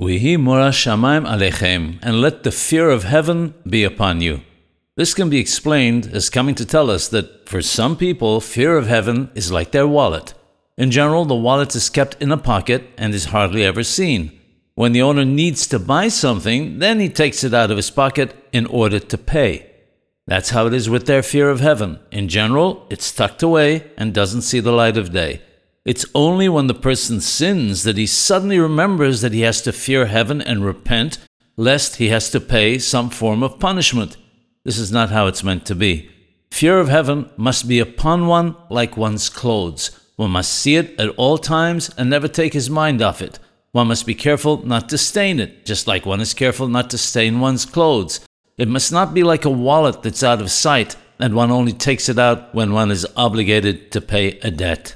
Wihi mora shamayim alechem, and let the fear of heaven be upon you. This can be explained as coming to tell us that for some people, fear of heaven is like their wallet. In general, the wallet is kept in a pocket and is hardly ever seen. When the owner needs to buy something, then he takes it out of his pocket in order to pay. That's how it is with their fear of heaven. In general, it's tucked away and doesn't see the light of day. It's only when the person sins that he suddenly remembers that he has to fear heaven and repent, lest he has to pay some form of punishment. This is not how it's meant to be. Fear of heaven must be upon one like one's clothes. One must see it at all times and never take his mind off it. One must be careful not to stain it, just like one is careful not to stain one's clothes. It must not be like a wallet that's out of sight and one only takes it out when one is obligated to pay a debt.